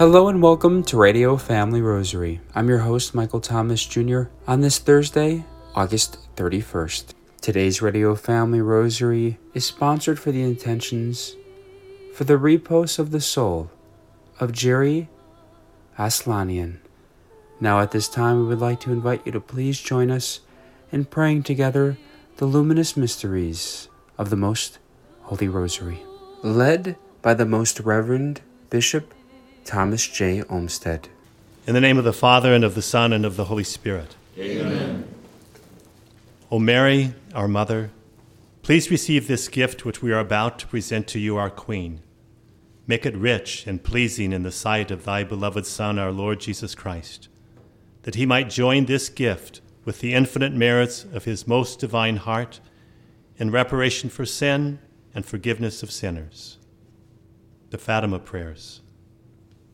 Hello and welcome to Radio Family Rosary. I'm your host, Michael Thomas Jr., on this Thursday, August 31st. Today's Radio Family Rosary is sponsored for the intentions for the repose of the soul of Jerry Aslanian. Now, at this time, we would like to invite you to please join us in praying together the luminous mysteries of the Most Holy Rosary, led by the Most Reverend Bishop Thomas J. Olmsted. In the name of the Father, and of the Son, and of the Holy Spirit. Amen. O Mary, our Mother, please receive this gift which we are about to present to you, our Queen. Make it rich and pleasing in the sight of thy beloved Son, our Lord Jesus Christ, that he might join this gift with the infinite merits of his most divine heart in reparation for sin and forgiveness of sinners. The Fatima Prayers.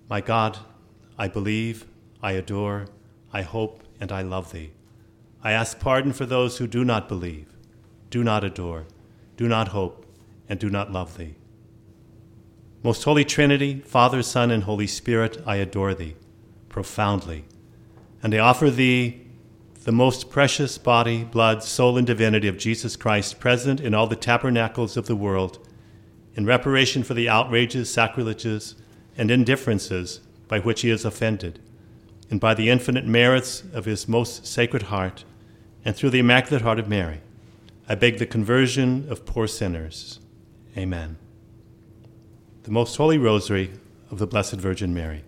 My God, I believe, I adore, I hope, and I love thee. I ask pardon for those who do not believe, do not adore, do not hope, and do not love thee. Most Holy Trinity, Father, Son, and Holy Spirit, I adore thee profoundly, and I offer thee the most precious body, blood, soul, and divinity of Jesus Christ present in all the tabernacles of the world in reparation for the outrages, sacrileges, and indifferences by which he is offended, and by the infinite merits of his most sacred heart, and through the Immaculate Heart of Mary, I beg the conversion of poor sinners. Amen. The Most Holy Rosary of the Blessed Virgin Mary.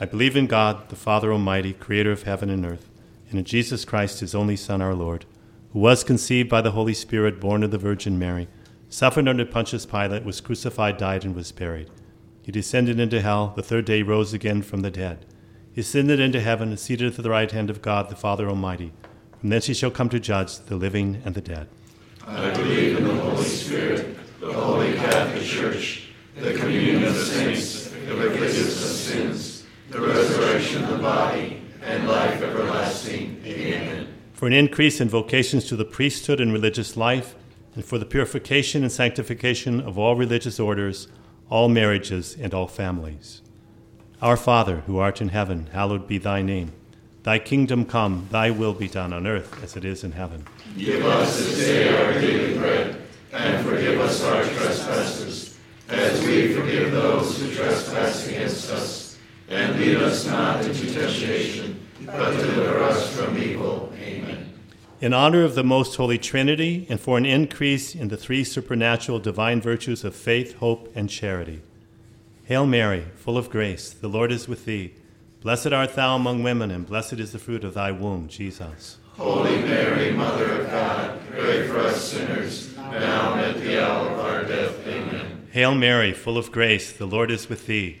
I believe in God, the Father Almighty, creator of heaven and earth, and in Jesus Christ, his only Son, our Lord, who was conceived by the Holy Spirit, born of the Virgin Mary, suffered under Pontius Pilate, was crucified, died, and was buried. He descended into hell, the third day rose again from the dead. He ascended into heaven, and seated at the right hand of God, the Father Almighty. From thence he shall come to judge the living and the dead. I believe in the Holy Spirit, the Holy Catholic Church, the communion of saints, the forgiveness of sins, the resurrection of the body, and life everlasting. Amen. For an increase in vocations to the priesthood and religious life, and for the purification and sanctification of all religious orders, all marriages, and all families. Our Father, who art in heaven, hallowed be thy name. Thy kingdom come, thy will be done on earth as it is in heaven. Give us this day our daily bread, and forgive us our trespasses, as we forgive those who trespass against us. And lead us not into temptation, but deliver us from evil. Amen. In honor of the Most Holy Trinity, and for an increase in the three supernatural divine virtues of faith, hope, and charity. Hail Mary, full of grace, the Lord is with thee. Blessed art thou among women, and blessed is the fruit of thy womb, Jesus. Holy Mary, Mother of God, pray for us sinners, now and at the hour of our death. Amen. Hail Mary, full of grace, the Lord is with thee.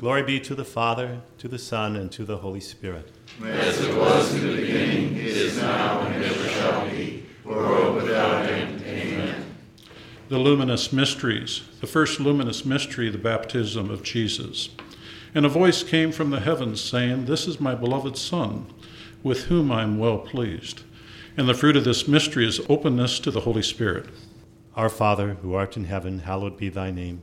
Amen. Glory be to the Father, to the Son, and to the Holy Spirit. As it was in the beginning, it is now, and ever shall be, world without end. Amen. the luminous mysteries. The first luminous mystery, the baptism of Jesus. And a voice came from the heavens saying, This is my beloved Son, with whom I am well pleased. And the fruit of this mystery is openness to the Holy Spirit. Our Father, who art in heaven, hallowed be thy name.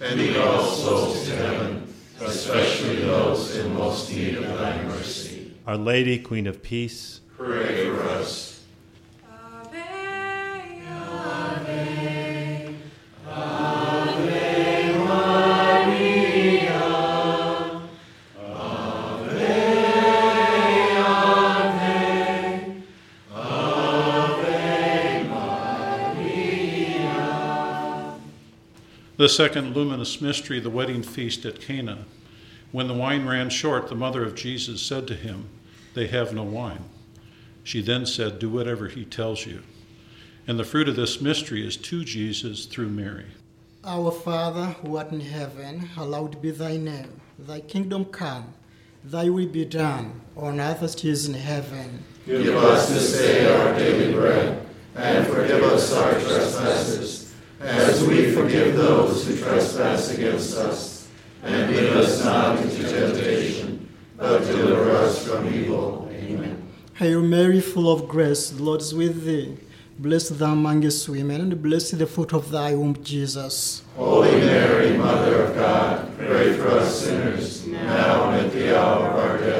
and lead all souls to heaven, especially those in most need of thy mercy. Our Lady, Queen of Peace, Pray for us. The second luminous mystery, the wedding feast at Cana. When the wine ran short, the mother of Jesus said to him, They have no wine. She then said, Do whatever he tells you. And the fruit of this mystery is to Jesus through Mary. Our Father, who art in heaven, hallowed be thy name. Thy kingdom come, thy will be done, on earth as it is in heaven. Give us this day our daily bread, and forgive us our trespasses, as we forgive those who trespass against us. And lead us not into temptation, but deliver us from evil. Amen. Hail Mary, full of grace, the Lord is with thee. Blessed thou amongst women, and blessed the fruit of thy womb, Jesus. Holy Mary, Mother of God, pray for us sinners, now and at the hour of our death.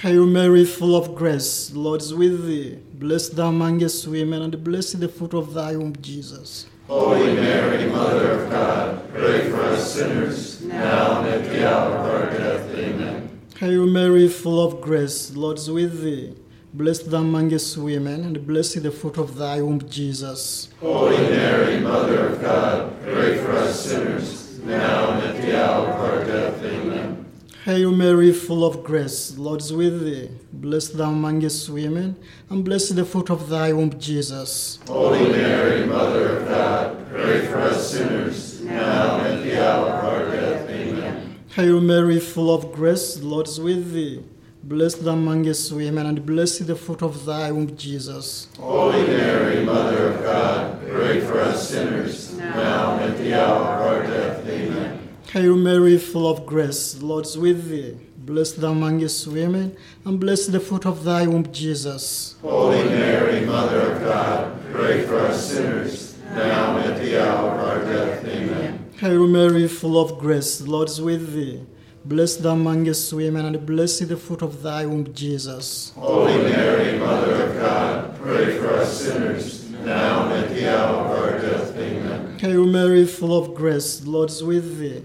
Hail Mary, full of grace, the Lord is with thee. Blessed thou amongst women, and blessed the fruit of thy womb, Jesus. Holy Mary, Mother of God, pray for us sinners, now and at the hour of our death. Amen. Hail Mary, full of grace, the Lord is with thee. Blessed thou amongst women, and blessed the fruit of thy womb, Jesus. Holy Mary, Mother of God, pray for us sinners, now and at the hour of our death. Amen. Hail Mary, full of grace, the Lord is with thee. Blessed thou amongst women, and blessed the fruit of thy womb, Jesus. Holy Mary, Mother of God, pray for us sinners, now and at the hour of our death. Amen. Hail Mary, full of grace, the Lord is with thee. Blessed thou amongst women, and blessed the fruit of thy womb, Jesus. Holy Mary, Mother of God, pray for us sinners, now and at the hour of our death. Amen. Hail Mary, full of grace, the Lord is with thee. Blessed thou amongst women, and blessed the fruit of thy womb, Jesus. Holy Mary, Mother of God, pray for us sinners, now and at the hour of our death. Amen. Hail Mary, full of grace, the Lord is with thee. Blessed thou amongst women, and blessed the fruit of thy womb, Jesus. Holy Mary, Mother of God, pray for us sinners, now and at the hour of our death. Amen. Hail Mary, full of grace, the Lord is with thee.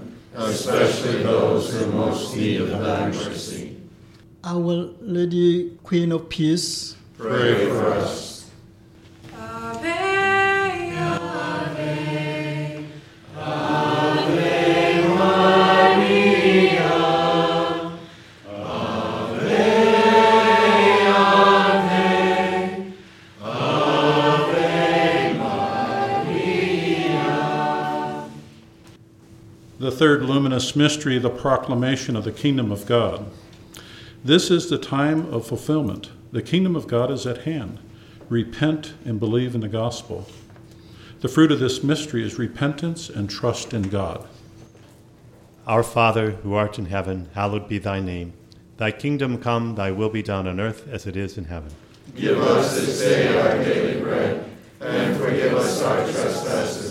especially those in most need of thy mercy. Our Lady, Queen of Peace, Pray for us. Third luminous mystery, the proclamation of the kingdom of God. This is the time of fulfillment. The kingdom of God is at hand. Repent and believe in the gospel. The fruit of this mystery is repentance and trust in God. Our Father, who art in heaven, hallowed be thy name. Thy kingdom come, thy will be done on earth as it is in heaven. Give us this day our daily bread, and forgive us our trespasses,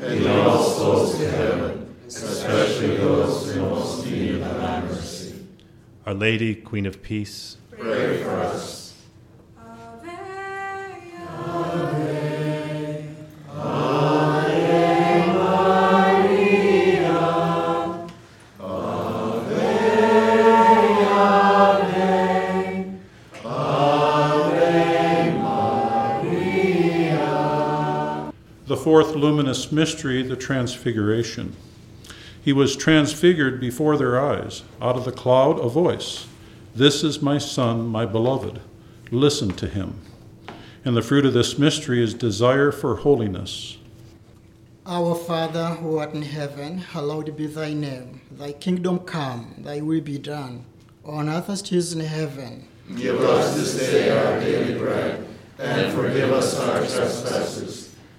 and lead all souls to heaven, especially those in most need of thy mercy. Our Lady, Queen of Peace, Pray for us. Luminous mystery, the Transfiguration. He was transfigured before their eyes. Out of the cloud, a voice This is my Son, my beloved. Listen to him. And the fruit of this mystery is desire for holiness. Our Father who art in heaven, hallowed be thy name. Thy kingdom come, thy will be done, on earth as it is in heaven. Give us this day our daily bread, and forgive us our trespasses,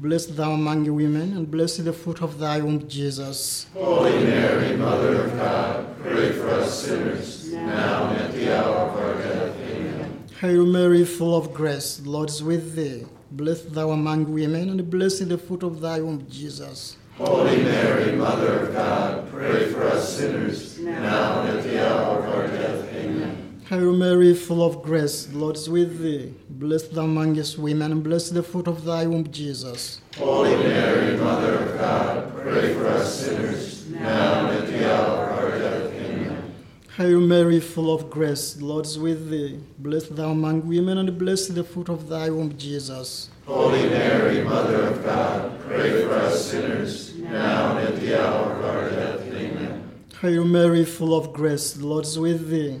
Blessed thou among women, and blessed the fruit of thy womb, Jesus. Holy Mary, Mother of God, pray for us sinners, now and at the hour of our death. Amen. Hail Mary, full of grace, the Lord is with thee. Blessed thou among women, and blessed the fruit of thy womb, Jesus. Holy Mary, Mother of God, pray for us sinners, now and at the hour of our death. Hail Mary, full of grace, the Lord is with thee. Blessed thou amongst women, and blessed the fruit of thy womb, Jesus. Holy Mary, Mother of God, pray for us sinners, now and at the hour of our death. Amen. Hail Mary, full of grace, the Lord is with thee. Blessed thou among women, and blessed the fruit of thy womb, Jesus. Holy Mary, Mother of God, pray for us sinners, now and at the hour of our death. Amen. Hail Mary, full of grace, the Lord is with thee.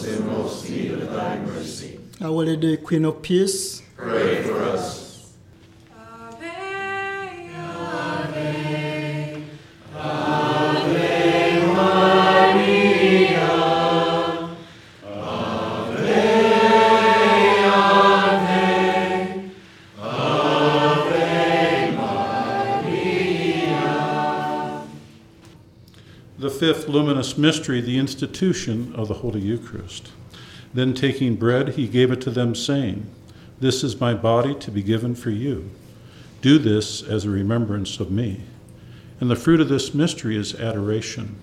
those in most need of thy mercy. Our Lady, Queen of Peace, Pray for us. Fifth mystery, the institution of the Holy Eucharist. Then taking bread, he gave it to them, saying, This is my body to be given for you. Do this as a remembrance of me. And the fruit of this mystery is adoration.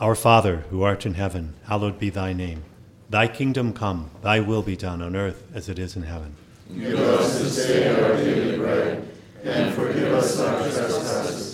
Our Father, who art in heaven, hallowed be thy name. Thy kingdom come, thy will be done on earth as it is in heaven. Give us this day our daily bread, and forgive us our trespasses,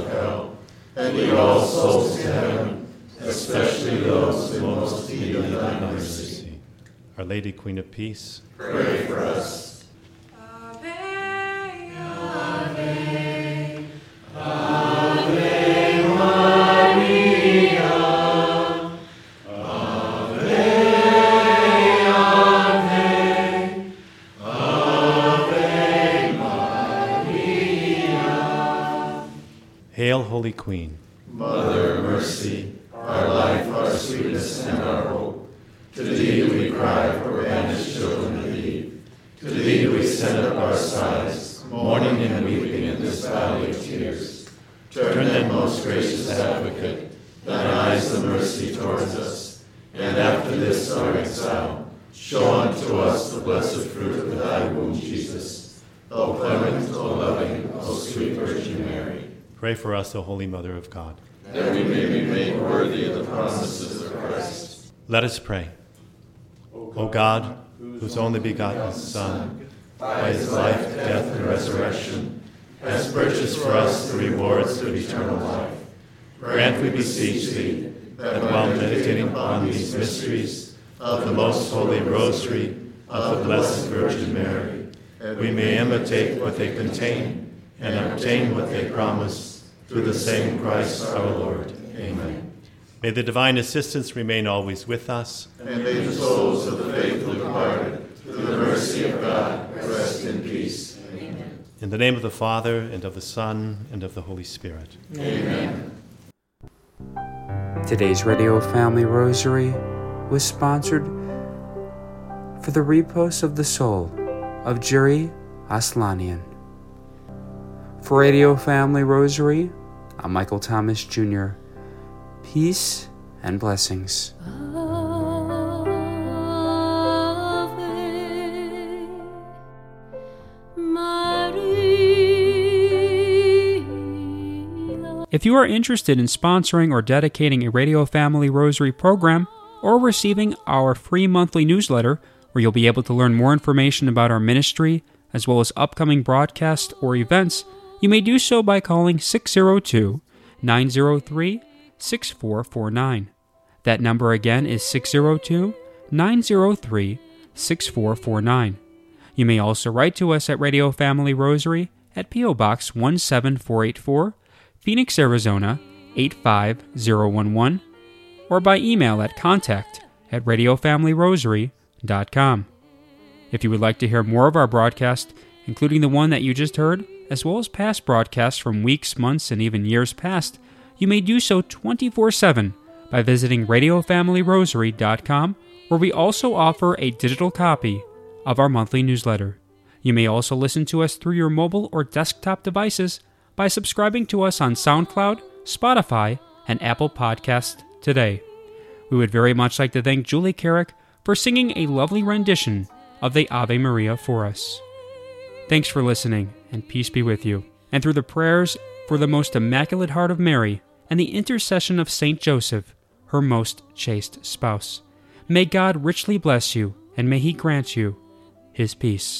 and lead all souls to heaven, especially those in most need of thy mercy. Our Lady Queen of Peace, Pray for us. Sweetness, and our hope. To thee we cry, for banished children of Eve. To thee we send up our sighs, mourning and weeping in this valley of tears. Turn then, most gracious advocate, thine eyes of mercy towards us, and after this our exile, show unto us the blessed fruit of thy womb, Jesus. O clement, O loving, O sweet Virgin Mary. Pray for us, O Holy Mother of God. That we may be made worthy of the promises of Christ. Let us pray. O God, whose only begotten Son, By his life, death, and resurrection, has purchased for us the rewards of eternal life. Grant, we beseech thee, that while meditating upon these mysteries of the most holy rosary of the Blessed Virgin Mary, we may imitate what they contain and obtain what they promise through the same Christ our Lord. Amen. may the divine assistance remain always with us. And may the souls of the faithful departed, through the mercy of God, rest in peace. Amen. In the name of the Father, and of the Son, and of the Holy Spirit. Amen. Today's Radio Family Rosary was sponsored for the repose of the soul of Jerry Aslanian. For Radio Family Rosary, I'm Michael Thomas Jr. Peace and blessings. If you are interested in sponsoring or dedicating a Radio Family Rosary program or receiving our free monthly newsletter, where you'll be able to learn more information about our ministry as well as upcoming broadcasts or events, you may do so by calling 602 903 6449. That number again is 602 903 6449. You may also write to us at Radio Family Rosary at P.O. Box 17484, Phoenix, Arizona 85011, or by email at contact at radiofamilyrosary.com. If you would like to hear more of our broadcast, including the one that you just heard, as well as past broadcasts from weeks, months, and even years past, you may do so 24 7 by visiting radiofamilyrosary.com, where we also offer a digital copy of our monthly newsletter. You may also listen to us through your mobile or desktop devices by subscribing to us on SoundCloud, Spotify, and Apple Podcasts today. We would very much like to thank Julie Carrick for singing a lovely rendition of the Ave Maria for us. Thanks for listening, and peace be with you. And through the prayers for the most immaculate heart of Mary and the intercession of Saint Joseph, her most chaste spouse. May God richly bless you, and may He grant you His peace.